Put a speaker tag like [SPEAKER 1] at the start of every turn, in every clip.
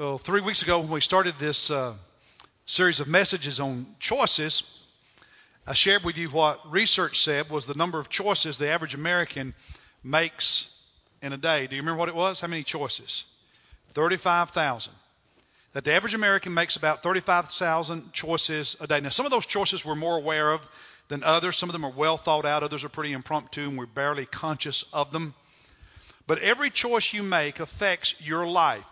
[SPEAKER 1] Well, three weeks ago, when we started this uh, series of messages on choices, I shared with you what research said was the number of choices the average American makes in a day. Do you remember what it was? How many choices? 35,000. That the average American makes about 35,000 choices a day. Now, some of those choices we're more aware of than others. Some of them are well thought out, others are pretty impromptu, and we're barely conscious of them. But every choice you make affects your life.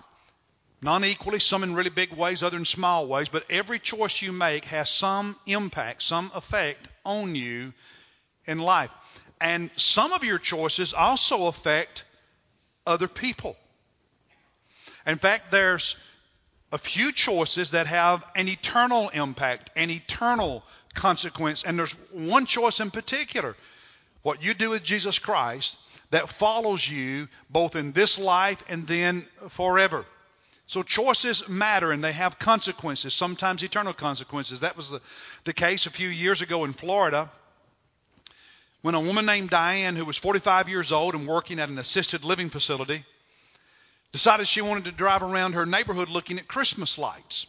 [SPEAKER 1] Non equally, some in really big ways, other in small ways, but every choice you make has some impact, some effect on you in life. And some of your choices also affect other people. In fact, there's a few choices that have an eternal impact, an eternal consequence. And there's one choice in particular what you do with Jesus Christ that follows you both in this life and then forever. So choices matter and they have consequences, sometimes eternal consequences. That was the, the case a few years ago in Florida when a woman named Diane, who was 45 years old and working at an assisted living facility, decided she wanted to drive around her neighborhood looking at Christmas lights.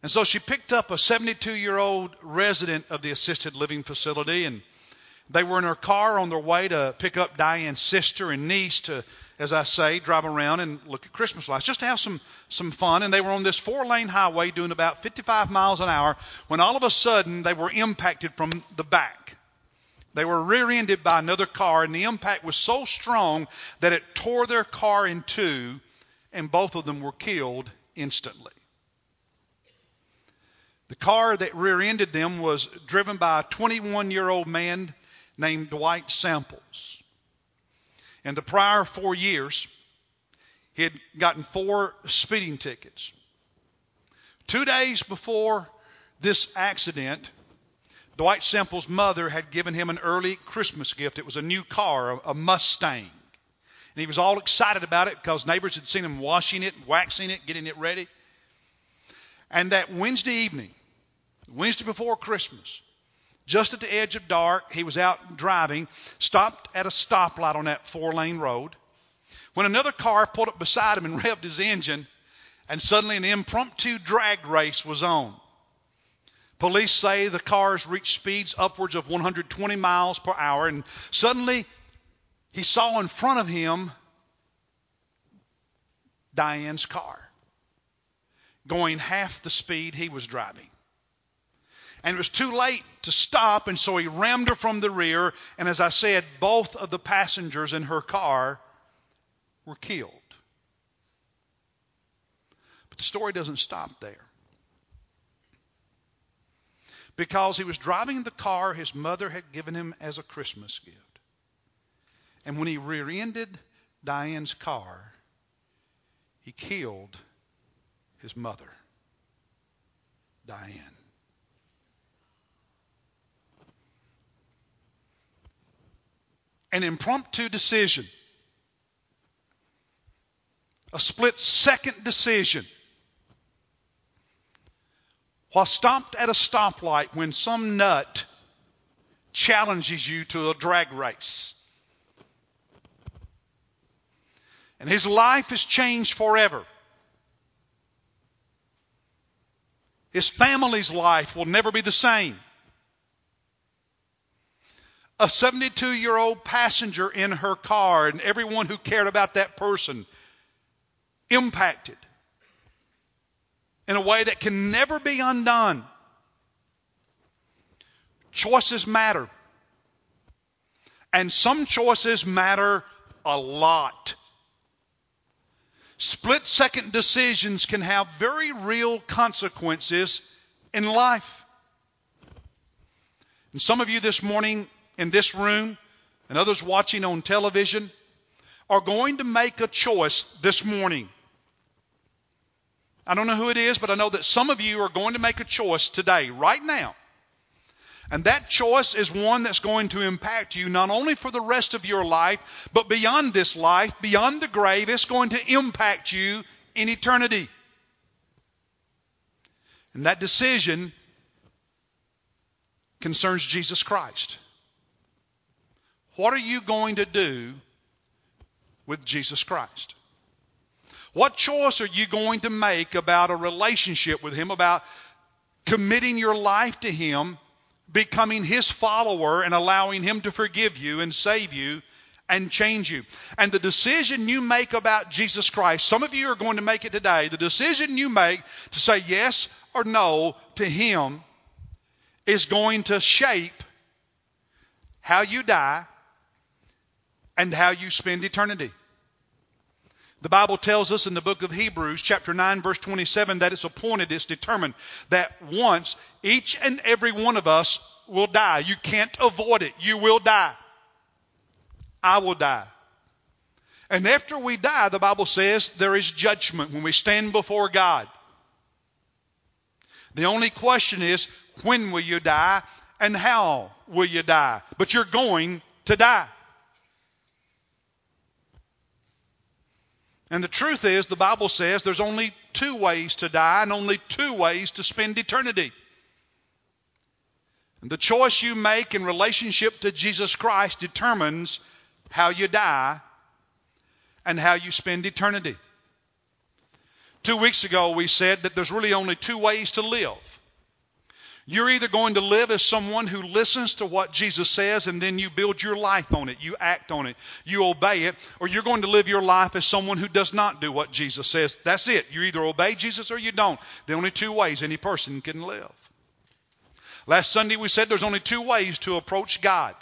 [SPEAKER 1] And so she picked up a 72 year old resident of the assisted living facility and they were in her car on their way to pick up Diane's sister and niece to as I say, drive around and look at Christmas lights, just to have some, some fun. And they were on this four lane highway doing about 55 miles an hour when all of a sudden they were impacted from the back. They were rear ended by another car, and the impact was so strong that it tore their car in two, and both of them were killed instantly. The car that rear ended them was driven by a 21 year old man named Dwight Samples. In the prior four years, he had gotten four speeding tickets. Two days before this accident, Dwight Sample's mother had given him an early Christmas gift. It was a new car, a Mustang. And he was all excited about it because neighbors had seen him washing it, waxing it, getting it ready. And that Wednesday evening, Wednesday before Christmas, just at the edge of dark, he was out driving, stopped at a stoplight on that four lane road. When another car pulled up beside him and revved his engine, and suddenly an impromptu drag race was on. Police say the cars reached speeds upwards of 120 miles per hour, and suddenly he saw in front of him Diane's car going half the speed he was driving and it was too late to stop, and so he rammed her from the rear. And as I said, both of the passengers in her car were killed. But the story doesn't stop there. Because he was driving the car his mother had given him as a Christmas gift. And when he rear ended Diane's car, he killed his mother, Diane. An impromptu decision, a split second decision. While stopped at a stoplight when some nut challenges you to a drag race. And his life is changed forever. His family's life will never be the same a 72 year old passenger in her car and everyone who cared about that person impacted in a way that can never be undone. Choices matter. And some choices matter a lot. Split second decisions can have very real consequences in life. And some of you this morning in this room and others watching on television are going to make a choice this morning. I don't know who it is, but I know that some of you are going to make a choice today, right now. And that choice is one that's going to impact you not only for the rest of your life, but beyond this life, beyond the grave. It's going to impact you in eternity. And that decision concerns Jesus Christ. What are you going to do with Jesus Christ? What choice are you going to make about a relationship with Him, about committing your life to Him, becoming His follower, and allowing Him to forgive you and save you and change you? And the decision you make about Jesus Christ, some of you are going to make it today, the decision you make to say yes or no to Him is going to shape how you die and how you spend eternity. The Bible tells us in the book of Hebrews, chapter 9, verse 27, that it's appointed, it's determined that once each and every one of us will die. You can't avoid it. You will die. I will die. And after we die, the Bible says there is judgment when we stand before God. The only question is, when will you die and how will you die? But you're going to die. And the truth is, the Bible says there's only two ways to die and only two ways to spend eternity. And the choice you make in relationship to Jesus Christ determines how you die and how you spend eternity. Two weeks ago, we said that there's really only two ways to live you're either going to live as someone who listens to what Jesus says and then you build your life on it, you act on it, you obey it, or you're going to live your life as someone who does not do what Jesus says. That's it. You either obey Jesus or you don't. The only two ways any person can live. Last Sunday we said there's only two ways to approach God.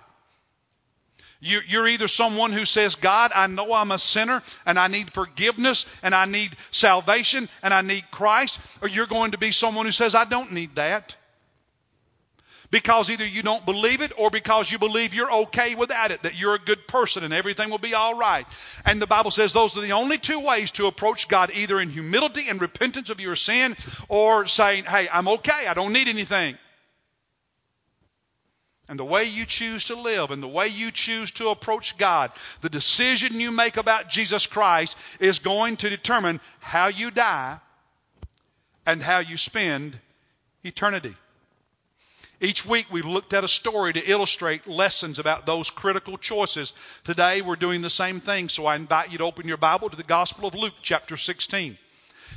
[SPEAKER 1] You're either someone who says, God, I know I'm a sinner and I need forgiveness and I need salvation and I need Christ, or you're going to be someone who says, I don't need that because either you don't believe it or because you believe you're okay without it, that you're a good person and everything will be all right. And the Bible says those are the only two ways to approach God, either in humility and repentance of your sin or saying, hey, I'm okay, I don't need anything. And the way you choose to live and the way you choose to approach God, the decision you make about Jesus Christ is going to determine how you die and how you spend eternity. Each week we've looked at a story to illustrate lessons about those critical choices. Today we're doing the same thing, so I invite you to open your Bible to the Gospel of Luke, chapter 16.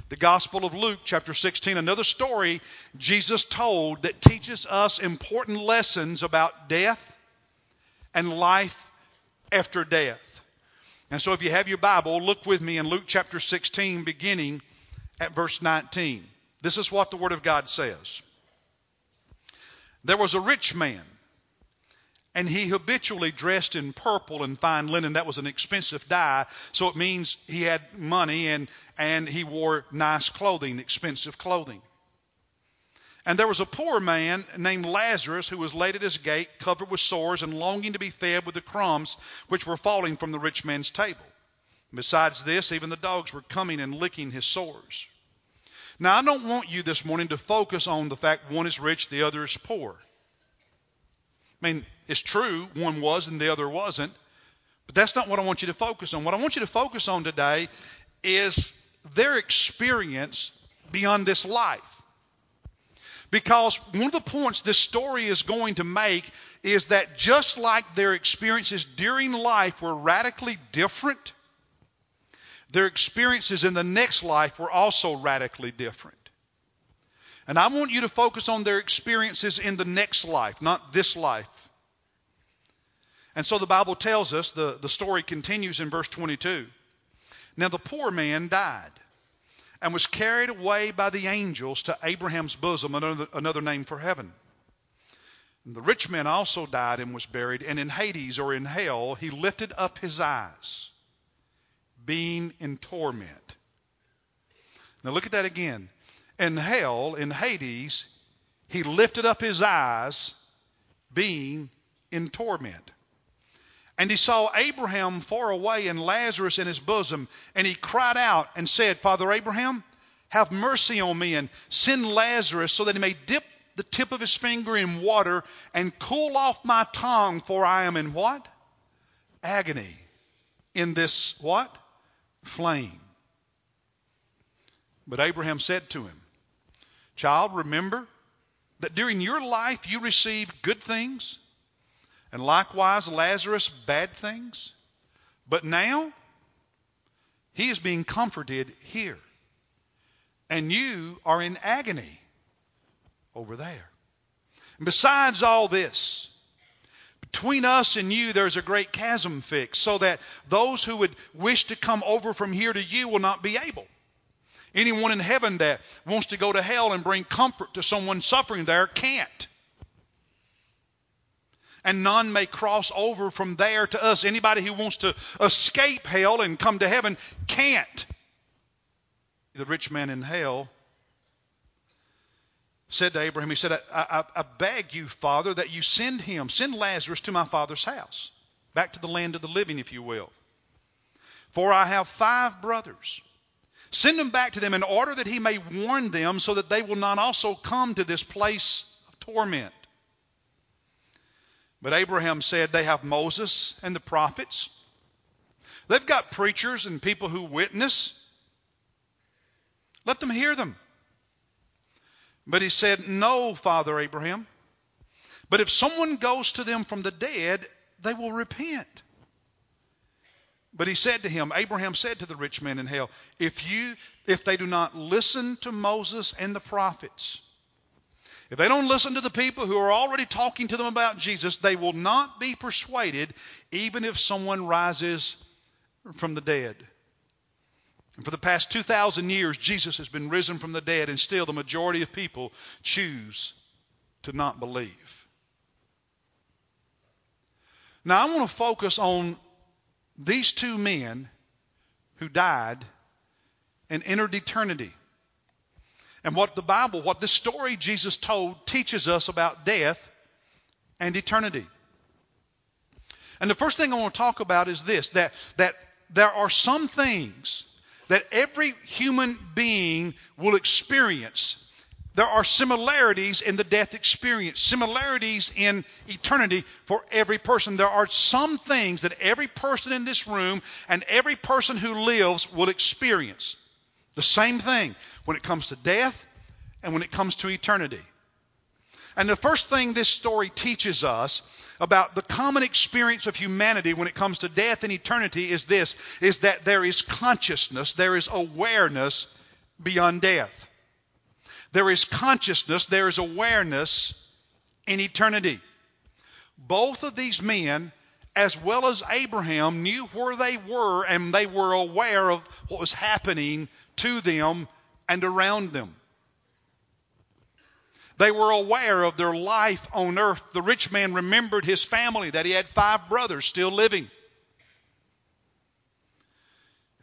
[SPEAKER 1] The Gospel of Luke, chapter 16, another story Jesus told that teaches us important lessons about death and life after death. And so if you have your Bible, look with me in Luke chapter 16, beginning at verse 19. This is what the Word of God says. There was a rich man, and he habitually dressed in purple and fine linen. That was an expensive dye, so it means he had money and, and he wore nice clothing, expensive clothing. And there was a poor man named Lazarus who was laid at his gate, covered with sores and longing to be fed with the crumbs which were falling from the rich man's table. Besides this, even the dogs were coming and licking his sores. Now, I don't want you this morning to focus on the fact one is rich, the other is poor. I mean, it's true, one was and the other wasn't, but that's not what I want you to focus on. What I want you to focus on today is their experience beyond this life. Because one of the points this story is going to make is that just like their experiences during life were radically different, their experiences in the next life were also radically different. And I want you to focus on their experiences in the next life, not this life. And so the Bible tells us, the, the story continues in verse 22. Now the poor man died and was carried away by the angels to Abraham's bosom, another, another name for heaven. And the rich man also died and was buried, and in Hades or in hell he lifted up his eyes being in torment. Now look at that again. In hell, in Hades, he lifted up his eyes, being in torment. And he saw Abraham far away and Lazarus in his bosom, and he cried out and said, Father Abraham, have mercy on me and send Lazarus so that he may dip the tip of his finger in water and cool off my tongue, for I am in what? Agony. In this what? Flame. But Abraham said to him, Child, remember that during your life you received good things, and likewise Lazarus bad things. But now He is being comforted here. And you are in agony over there. And besides all this, between us and you, there's a great chasm fixed, so that those who would wish to come over from here to you will not be able. Anyone in heaven that wants to go to hell and bring comfort to someone suffering there can't. And none may cross over from there to us. Anybody who wants to escape hell and come to heaven can't. The rich man in hell said to Abraham, He said, I, I, I, beg you, Father, that you send him, send Lazarus to my father's house, back to the land of the living, if you will. For I have five brothers. Send him back to them in order that he may warn them so that they will not also come to this place of torment. But Abraham said, They have Moses and the prophets. They've got preachers and people who witness. Let them hear them. But he said, No, Father Abraham. But if someone goes to them from the dead, they will repent. But he said to him, Abraham said to the rich man in hell, if you if they do not listen to Moses and the prophets, if they don't listen to the people who are already talking to them about Jesus, they will not be persuaded even if someone rises from the dead. And for the past 2,000 years, Jesus has been risen from the dead, and still the majority of people choose to not believe. Now, I want to focus on these two men who died and entered eternity. And what the Bible, what this story Jesus told, teaches us about death and eternity. And the first thing I want to talk about is this that, that there are some things that every human being will experience. There are similarities in the death experience, similarities in eternity for every person. There are some things that every person in this room and every person who lives will experience. The same thing when it comes to death and when it comes to eternity. And the first thing this story teaches us about the common experience of humanity when it comes to death and eternity is this is that there is consciousness, there is awareness beyond death. There is consciousness, there is awareness in eternity. Both of these men, as well as Abraham, knew where they were and they were aware of what was happening to them and around them. They were aware of their life on earth. The rich man remembered his family, that he had five brothers still living.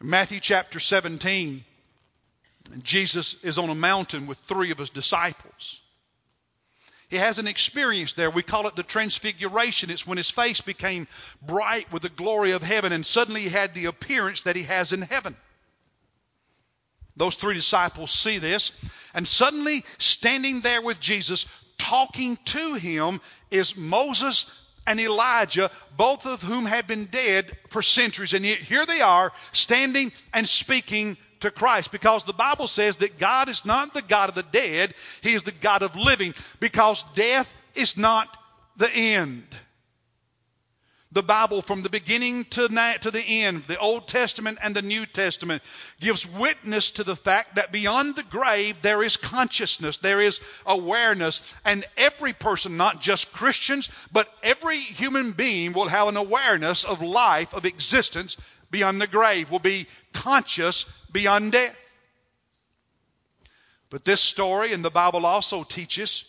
[SPEAKER 1] In Matthew chapter 17, Jesus is on a mountain with three of his disciples. He has an experience there. We call it the transfiguration. It's when his face became bright with the glory of heaven, and suddenly he had the appearance that he has in heaven. Those three disciples see this, and suddenly, standing there with Jesus, talking to him, is Moses and Elijah, both of whom had been dead for centuries. And yet here they are, standing and speaking to Christ because the Bible says that God is not the God of the dead, He is the God of living because death is not the end the Bible from the beginning to, to the end, the Old Testament and the New Testament, gives witness to the fact that beyond the grave there is consciousness, there is awareness, and every person, not just Christians, but every human being will have an awareness of life, of existence beyond the grave, will be conscious beyond death. But this story in the Bible also teaches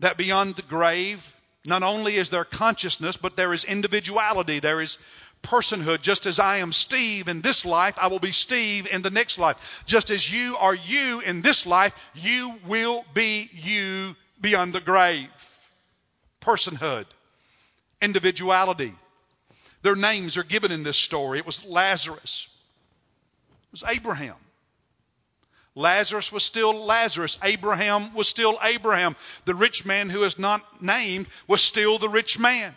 [SPEAKER 1] that beyond the grave, not only is there consciousness, but there is individuality. There is personhood. Just as I am Steve in this life, I will be Steve in the next life. Just as you are you in this life, you will be you beyond the grave. Personhood. Individuality. Their names are given in this story. It was Lazarus. It was Abraham. Lazarus was still Lazarus. Abraham was still Abraham. The rich man who is not named was still the rich man.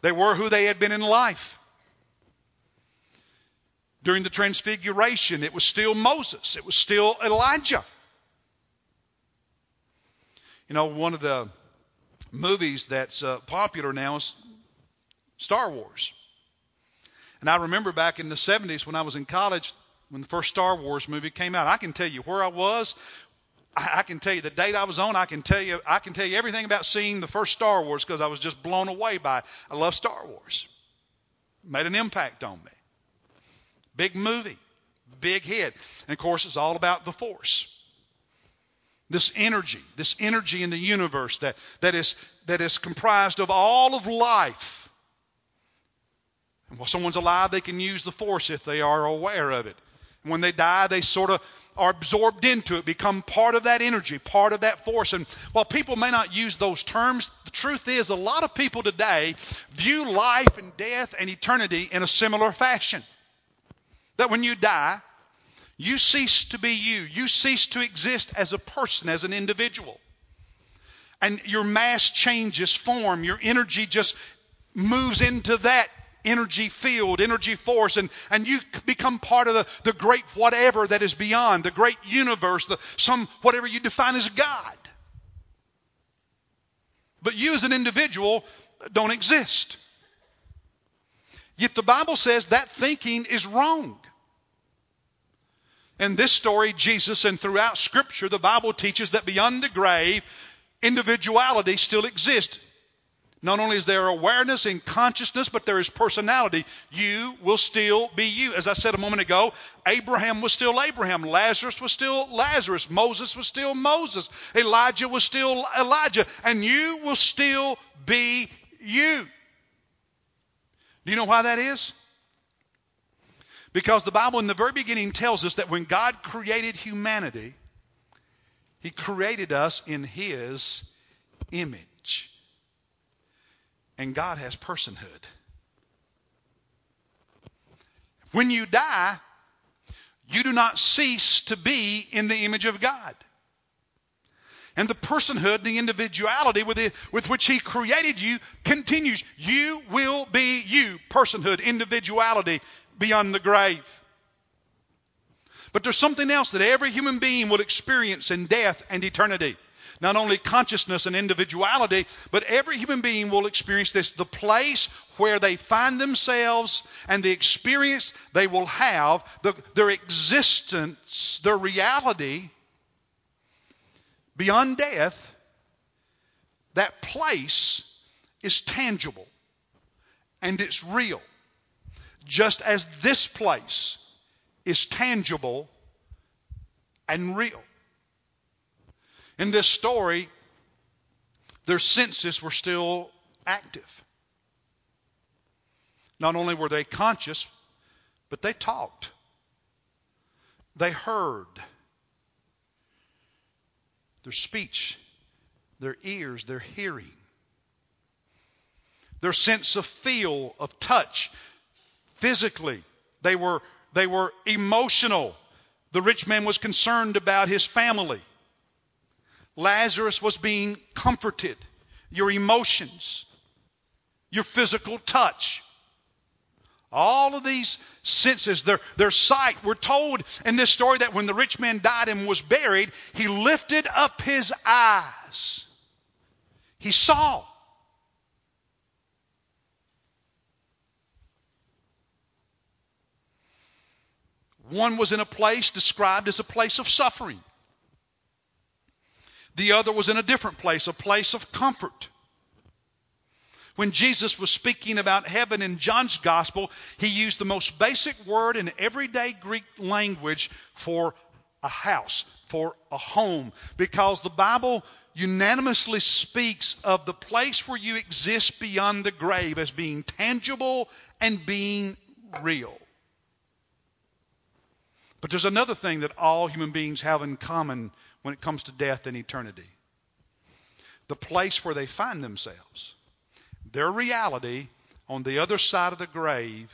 [SPEAKER 1] They were who they had been in life. During the transfiguration, it was still Moses. It was still Elijah. You know, one of the movies that's uh, popular now is Star Wars. And I remember back in the 70s when I was in college, when the first Star Wars movie came out, I can tell you where I was. I, can tell you the date I was on. I can tell you I can tell you everything about seeing the first Star Wars because I was just blown away by it. I love Star Wars. Made an impact on me. Big movie, big hit. And of course, it's all about the Force. This energy, this energy in the universe that, that, is, that is comprised of all of life. And while someone's alive, they can use the Force if they are aware of it. When they die, they sort of are absorbed into it, become part of that energy, part of that force. And while people may not use those terms, the truth is a lot of people today view life and death and eternity in a similar fashion. That when you die, you cease to be you. You cease to exist as a person, as an individual. And your mass changes form. Your energy just moves into that energy field, energy force, and, and you become part of the, the great whatever that is beyond, the great universe, the some whatever you define as God. But you as an individual don't exist. Yet the Bible says that thinking is wrong. In this story, Jesus, and throughout Scripture, the Bible teaches that beyond the grave, individuality still exists. Not only is there awareness and consciousness, but there is personality. You will still be you. As I said a moment ago, Abraham was still Abraham. Lazarus was still Lazarus. Moses was still Moses. Elijah was still Elijah. And you will still be you. Do you know why that is? Because the Bible in the very beginning tells us that when God created humanity, He created us in His image. And God has personhood. When you die, you do not cease to be in the image of God. And the personhood, the individuality with, it, with which He created you continues. You will be you. Personhood, individuality beyond the grave. But there's something else that every human being will experience in death and eternity not only consciousness and individuality, but every human being will experience this the place where they find themselves and the experience they will have, the, their existence, their reality beyond death. That place is tangible and it's real. Just as this place is tangible and real. In this story, their senses were still active. Not only were they conscious, but they talked. They heard. Their speech, their ears, their hearing, their sense of feel, of touch, physically. They were, they were emotional. The rich man was concerned about his family. Lazarus was being comforted. Your emotions, your physical touch, all of these senses, their, their sight. We're told in this story that when the rich man died and was buried, he lifted up his eyes. He saw. One was in a place described as a place of suffering. The other was in a different place, a place of comfort. When Jesus was speaking about heaven in John's gospel, he used the most basic word in everyday Greek language for a house, for a home, because the Bible unanimously speaks of the place where you exist beyond the grave as being tangible and being real. But there's another thing that all human beings have in common when it comes to death and eternity. The place where they find themselves, their reality on the other side of the grave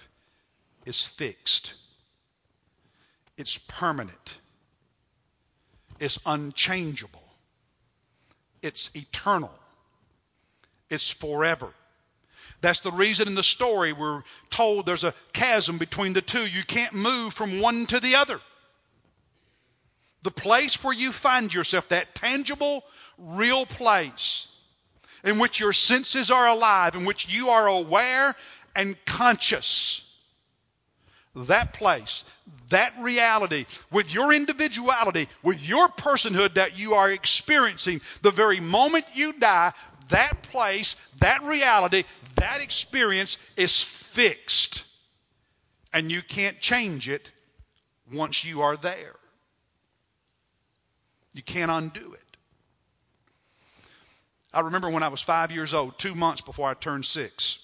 [SPEAKER 1] is fixed. It's permanent. It's unchangeable. It's eternal. It's forever. That's the reason in the story we're told there's a chasm between the two. You can't move from one to the other. The place where you find yourself, that tangible, real place in which your senses are alive, in which you are aware and conscious, that place, that reality, with your individuality, with your personhood that you are experiencing, the very moment you die, that place, that reality, that experience is fixed. And you can't change it once you are there. You can't undo it. I remember when I was five years old, two months before I turned six,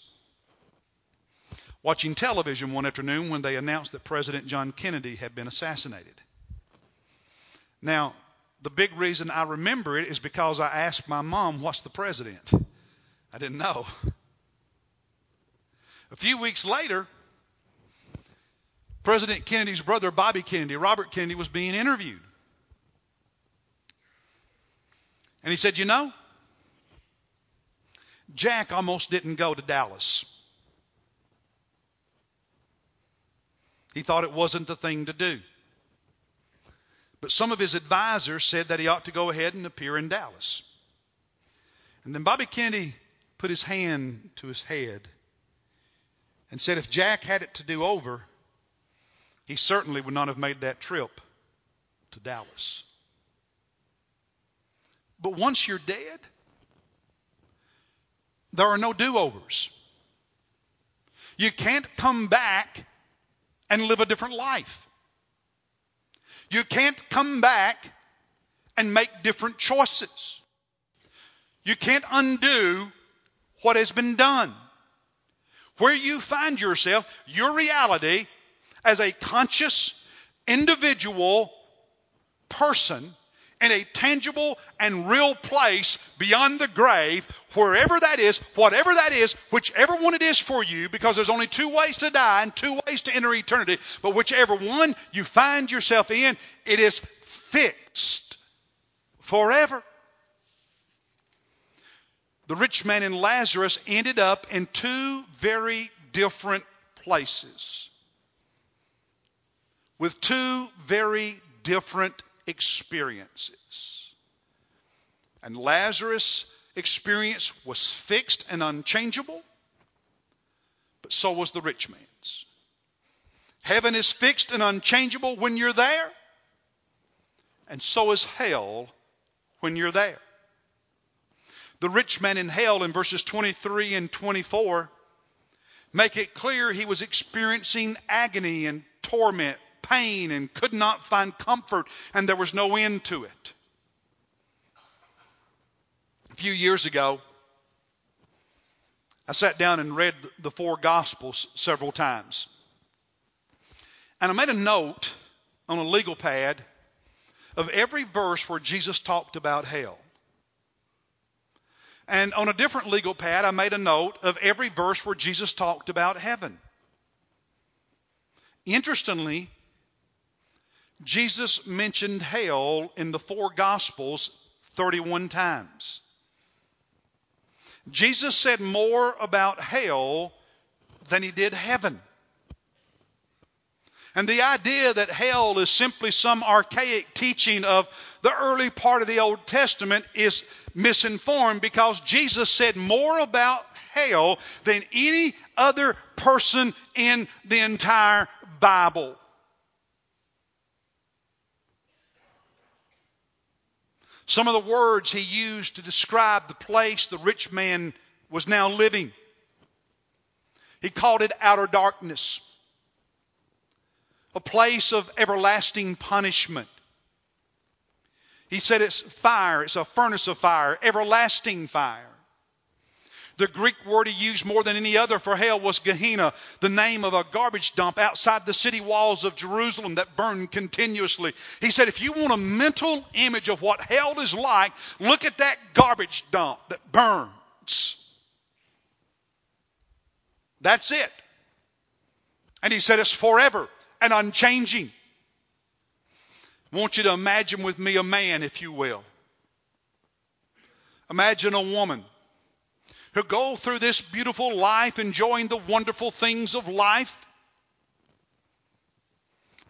[SPEAKER 1] watching television one afternoon when they announced that President John Kennedy had been assassinated. Now, the big reason I remember it is because I asked my mom, What's the president? I didn't know. A few weeks later, President Kennedy's brother, Bobby Kennedy, Robert Kennedy, was being interviewed. And he said, You know, Jack almost didn't go to Dallas. He thought it wasn't the thing to do. But some of his advisors said that he ought to go ahead and appear in Dallas. And then Bobby Kennedy put his hand to his head and said if Jack had it to do over, he certainly would not have made that trip to Dallas. But once you're dead, there are no do overs. You can't come back and live a different life. You can't come back and make different choices. You can't undo what has been done. Where you find yourself, your reality as a conscious individual person in a tangible and real place beyond the grave, wherever that is, whatever that is, whichever one it is for you, because there's only two ways to die and two ways to enter eternity, but whichever one you find yourself in, it is fixed forever. The rich man and Lazarus ended up in two very different places with two very different experiences. And Lazarus' experience was fixed and unchangeable, but so was the rich man's. Heaven is fixed and unchangeable when you're there, and so is hell when you're there. The rich man in hell in verses 23 and 24 make it clear he was experiencing agony and torment pain and could not find comfort, and there was no end to it. A few years ago, I sat down and read the four Gospels several times. And I made a note on a legal pad of every verse where Jesus talked about hell. And on a different legal pad, I made a note of every verse where Jesus talked about heaven. Interestingly, Jesus mentioned hell in the four Gospels 31 times. Jesus said more about hell than he did heaven. And the idea that hell is simply some archaic teaching of the early part of the Old Testament is misinformed because Jesus said more about hell than any other person in the entire Bible. Some of the words he used to describe the place the rich man was now living. He called it outer darkness, a place of everlasting punishment. He said it's fire, it's a furnace of fire, everlasting fire. The Greek word he used more than any other for hell was Gehenna, the name of a garbage dump outside the city walls of Jerusalem that burned continuously. He said, if you want a mental image of what hell is like, look at that garbage dump that burns. That's it. And he said, it's forever and unchanging. I want you to imagine with me a man, if you will. Imagine a woman who go through this beautiful life enjoying the wonderful things of life,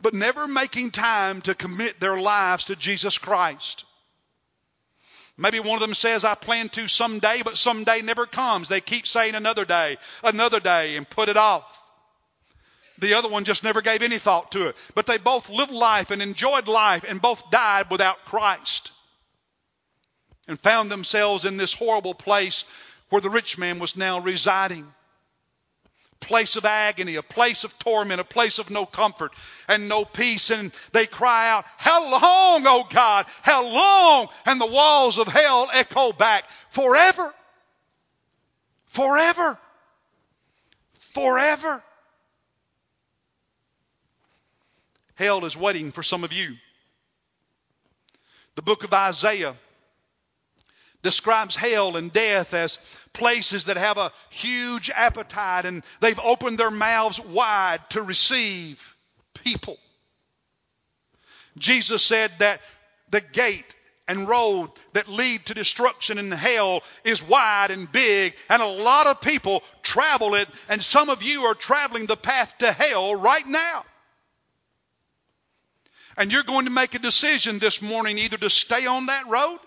[SPEAKER 1] but never making time to commit their lives to Jesus Christ. Maybe one of them says, I plan to someday, but someday never comes. They keep saying another day, another day, and put it off. The other one just never gave any thought to it. But they both lived life and enjoyed life and both died without Christ and found themselves in this horrible place where the rich man was now residing. Place of agony, a place of torment, a place of no comfort and no peace. And they cry out, How long, O God? How long? And the walls of hell echo back, Forever. Forever. Forever. Hell is waiting for some of you. The book of Isaiah describes hell and death as places that have a huge appetite and they've opened their mouths wide to receive people. Jesus said that the gate and road that lead to destruction in hell is wide and big and a lot of people travel it and some of you are traveling the path to hell right now. And you're going to make a decision this morning either to stay on that road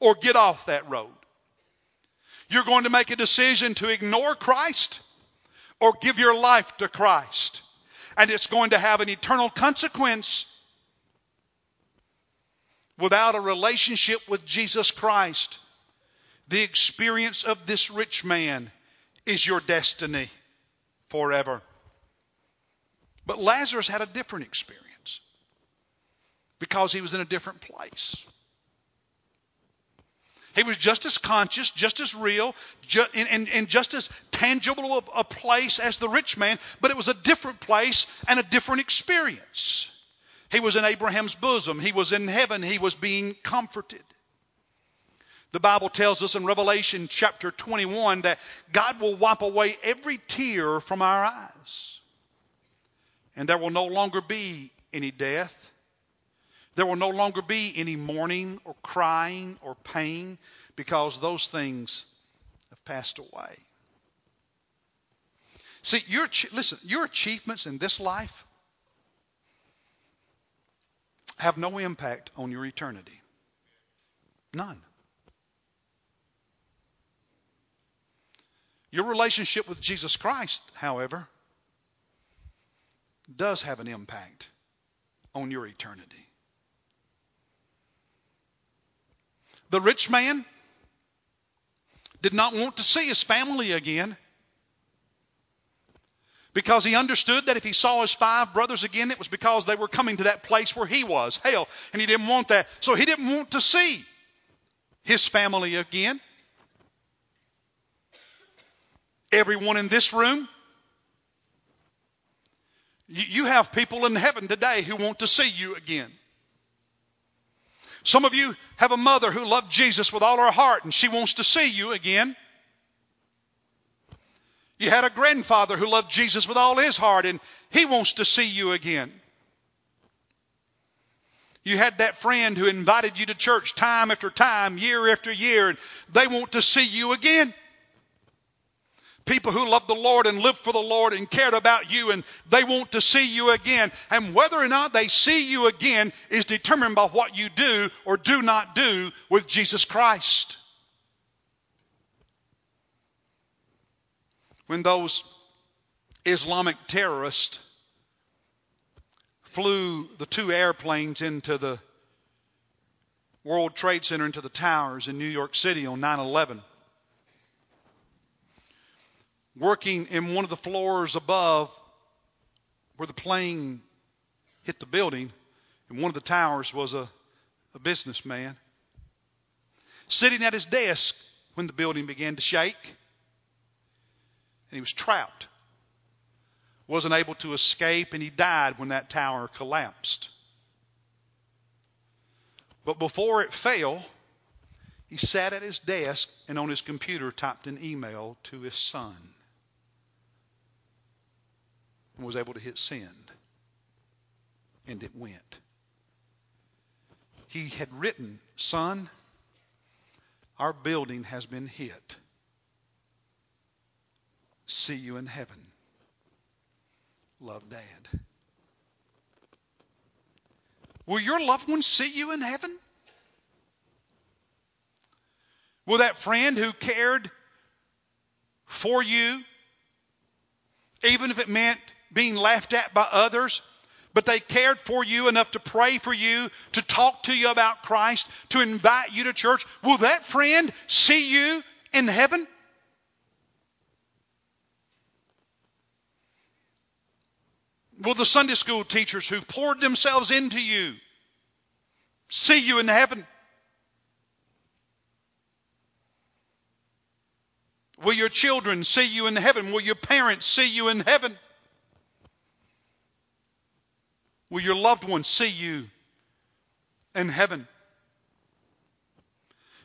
[SPEAKER 1] or get off that road. You're going to make a decision to ignore Christ or give your life to Christ. And it's going to have an eternal consequence. Without a relationship with Jesus Christ, the experience of this rich man is your destiny forever. But Lazarus had a different experience because he was in a different place. He was just as conscious, just as real, ju- and, and, and, just as tangible a, a place as the rich man, but it was a different place and a different experience. He was in Abraham's bosom. He was in heaven. He was being comforted. The Bible tells us in Revelation chapter 21 that God will wipe away every tear from our eyes. And there will no longer be any death there will no longer be any mourning or crying or pain because those things have passed away. See, your, listen, your achievements in this life have no impact on your eternity. None. Your relationship with Jesus Christ, however, does have an impact on your eternity. The rich man did not want to see his family again because he understood that if he saw his five brothers again, it was because they were coming to that place where he was, hell, and he didn't want that. So he didn't want to see his family again. Everyone in this room, you have people in heaven today who want to see you again. Some of you have a mother who loved Jesus with all her heart and she wants to see you again. You had a grandfather who loved Jesus with all his heart and he wants to see you again. You had that friend who invited you to church time after time, year after year, and they want to see you again people who love the Lord and live for the Lord and cared about you and they want to see you again. And whether or not they see you again is determined by what you do or do not do with Jesus Christ. When those Islamic terrorists flew the two airplanes into the World Trade Center, into the towers in New York City on 9 11 working in one of the floors above where the plane hit the building, and one of the towers was a, a businessman sitting at his desk when the building began to shake, and he was trapped. Wasn't able to escape, and he died when that tower collapsed. But before it fell, he sat at his desk and on his computer typed an email to his son and was able to hit send. And it went. He had written, Son, our building has been hit. See you in heaven. Love, Dad. Will your loved ones see you in heaven? Will that friend who cared for you, even if it meant being laughed at by others, but they cared for you enough to pray for you, to talk to you about Christ, to invite you to church, will that friend see you in heaven? Will the Sunday school teachers who poured themselves into you see you in heaven? Will your children see you in heaven? Will your parents see you in heaven? Will your loved ones see you in heaven?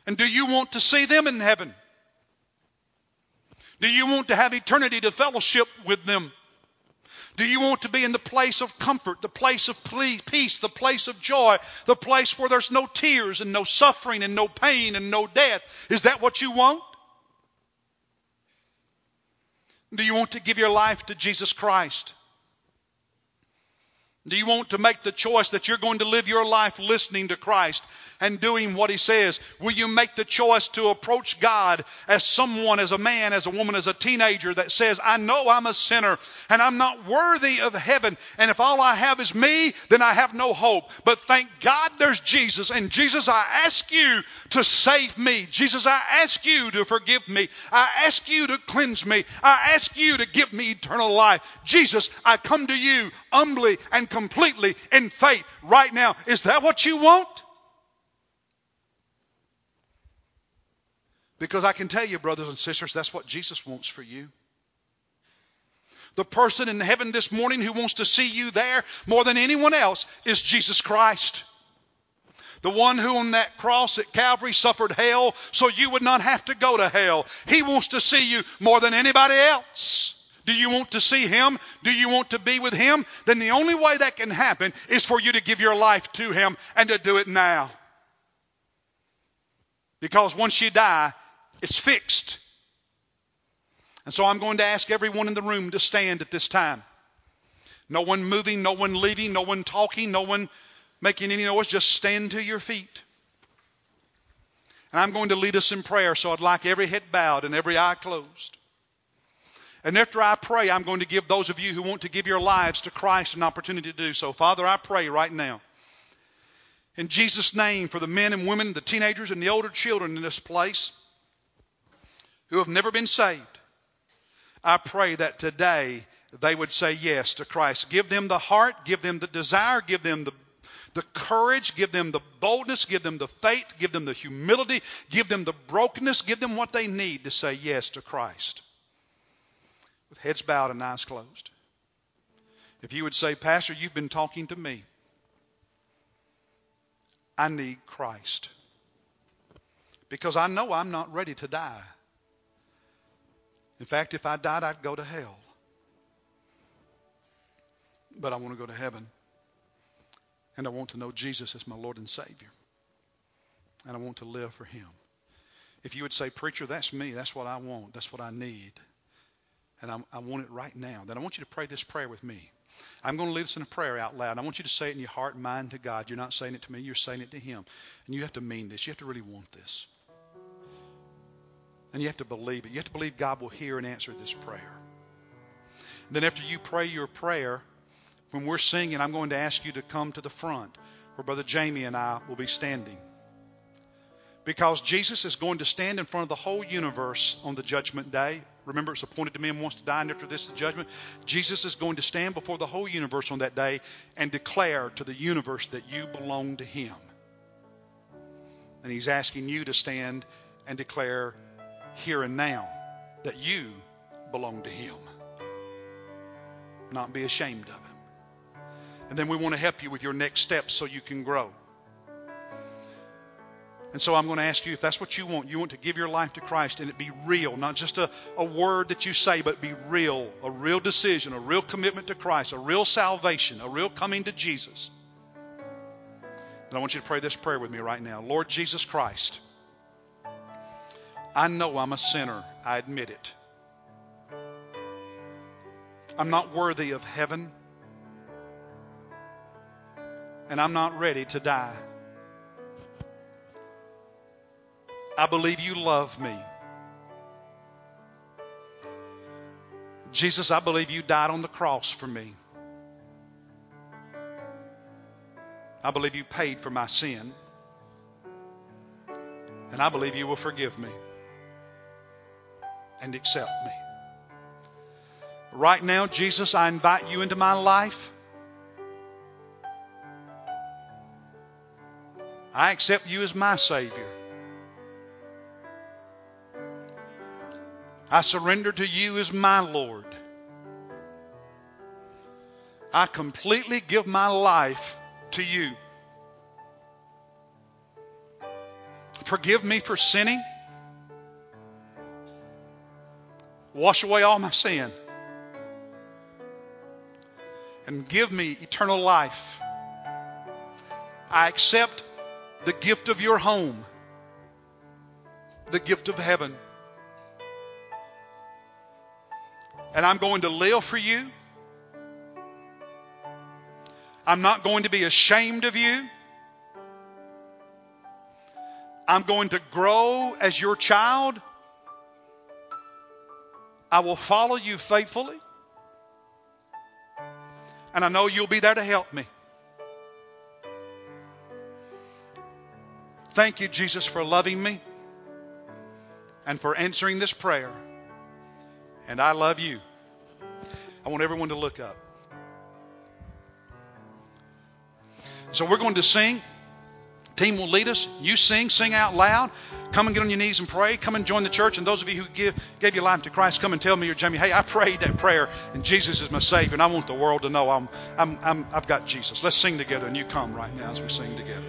[SPEAKER 1] And do you want to see them in heaven? Do you want to have eternity to fellowship with them? Do you want to be in the place of comfort, the place of peace, the place of joy, the place where there's no tears and no suffering and no pain and no death? Is that what you want? Do you want to give your life to Jesus Christ? Do you want to make the choice that you're going to live your life listening to Christ and doing what He says? Will you make the choice to approach God as someone, as a man, as a woman, as a teenager that says, I know I'm a sinner and I'm not worthy of heaven, and if all I have is me, then I have no hope. But thank God there's Jesus, and Jesus, I ask you to save me. Jesus, I ask you to forgive me. I ask you to cleanse me. I ask you to give me eternal life. Jesus, I come to you humbly and completely in faith right now. Is that what you want? Because I can tell you, brothers and sisters, that's what Jesus wants for you. The person in heaven this morning who wants to see you there more than anyone else is Jesus Christ. The one who on that cross at Calvary suffered hell so you would not have to go to hell. He wants to see you more than anybody else. Do you want to see Him? Do you want to be with Him? Then the only way that can happen is for you to give your life to Him and to do it now. Because once you die, it's fixed. And so I'm going to ask everyone in the room to stand at this time. No one moving, no one leaving, no one talking, no one making any noise. Just stand to your feet. And I'm going to lead us in prayer, so I'd like every head bowed and every eye closed. And after I pray, I'm going to give those of you who want to give your lives to Christ an opportunity to do so. Father, I pray right now. In Jesus' name, for the men and women, the teenagers and the older children in this place who have never been saved, I pray that today they would say yes to Christ. Give them the heart, give them the desire, give them the, the courage, give them the boldness, give them the faith, give them the humility, give them the brokenness, give them what they need to say yes to Christ with heads bowed and eyes closed. If you would say, Pastor, you've been talking to me. I need Christ. Because I know I'm not ready to die. In fact, if I died, I'd go to hell. But I want to go to heaven. And I want to know Jesus as my Lord and Savior. And I want to live for Him. If you would say, Preacher, that's me. That's what I want. That's what I need and I'm, i want it right now, then I want you to pray this prayer with me. I'm going to lead us in a prayer out loud. I want you to say it in your heart and mind to God. You're not saying it to me, you're saying it to Him. And you have to mean this. You have to really want this. And you have to believe it. You have to believe God will hear and answer this prayer. And then after you pray your prayer, when we're singing, I'm going to ask you to come to the front where Brother Jamie and I will be standing. Because Jesus is going to stand in front of the whole universe on the judgment day Remember, it's appointed to men wants to die, and after this, the judgment. Jesus is going to stand before the whole universe on that day and declare to the universe that you belong to Him. And He's asking you to stand and declare here and now that you belong to Him. Not be ashamed of Him. And then we want to help you with your next steps so you can grow. And so I'm going to ask you if that's what you want. You want to give your life to Christ and it be real, not just a, a word that you say, but be real, a real decision, a real commitment to Christ, a real salvation, a real coming to Jesus. And I want you to pray this prayer with me right now. Lord Jesus Christ, I know I'm a sinner. I admit it. I'm not worthy of heaven. And I'm not ready to die. I believe you love me. Jesus, I believe you died on the cross for me. I believe you paid for my sin. And I believe you will forgive me and accept me. Right now, Jesus, I invite you into my life. I accept you as my Savior. I surrender to you as my Lord. I completely give my life to you. Forgive me for sinning. Wash away all my sin. And give me eternal life. I accept the gift of your home, the gift of heaven. And I'm going to live for you. I'm not going to be ashamed of you. I'm going to grow as your child. I will follow you faithfully. And I know you'll be there to help me. Thank you, Jesus, for loving me and for answering this prayer. And I love you. I want everyone to look up. So we're going to sing. Team will lead us. You sing, sing out loud. Come and get on your knees and pray. Come and join the church. And those of you who give, gave your life to Christ, come and tell me or Jamie, hey, I prayed that prayer and Jesus is my Savior. And I want the world to know I'm, I'm, I'm, I've got Jesus. Let's sing together. And you come right now as we sing together.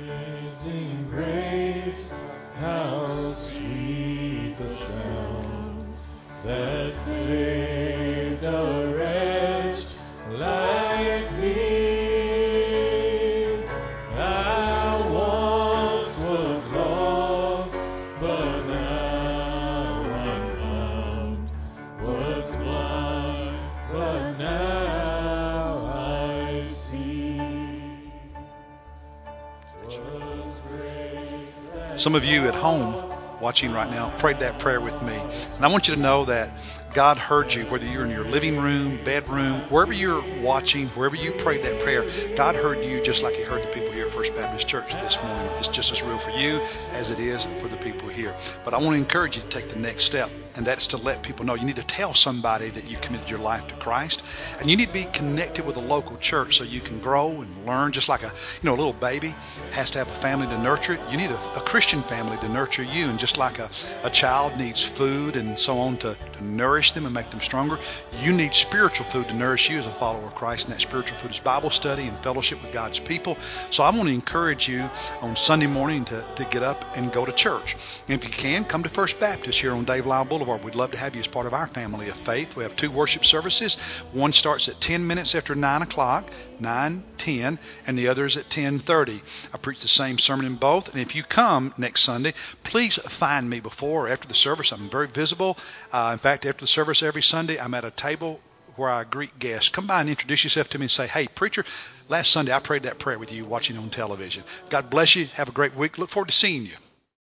[SPEAKER 1] Some of you at home watching right now prayed that prayer with me. And I want you to know that God heard you, whether you're in your living room, bedroom, wherever you're watching, wherever you prayed that prayer, God heard you just like He heard the people here at First Baptist Church this morning. It's just as real for you as it is for the people here. But I want to encourage you to take the next step, and that's to let people know. You need to tell somebody that you committed your life to Christ, and you need to be connected with a local church so you can grow and learn. Just like a you know a little baby has to have a family to nurture it, you need a, a Christian family to nurture you, and just like a, a child needs food and so on to, to nourish them and make them stronger, you need spiritual food to nourish you as a follower of Christ, and that spiritual food is Bible study and fellowship with God's people. So I want to encourage you on Sunday morning to, to get up and go to church. And if you can, come to First Baptist here on Dave Lyle Boulevard. We'd love to have you as part of our family of faith. We have two worship services. One starts at 10 minutes after 9 o'clock, 9, 10, and the other is at 10.30. I preach the same sermon in both. And if you come next Sunday, please find me before or after the service. I'm very visible. Uh, in fact, after the service every Sunday, I'm at a table where I greet guests. Come by and introduce yourself to me and say, hey, preacher, last Sunday I prayed that prayer with you watching on television. God bless you. Have a great week. Look forward to seeing you.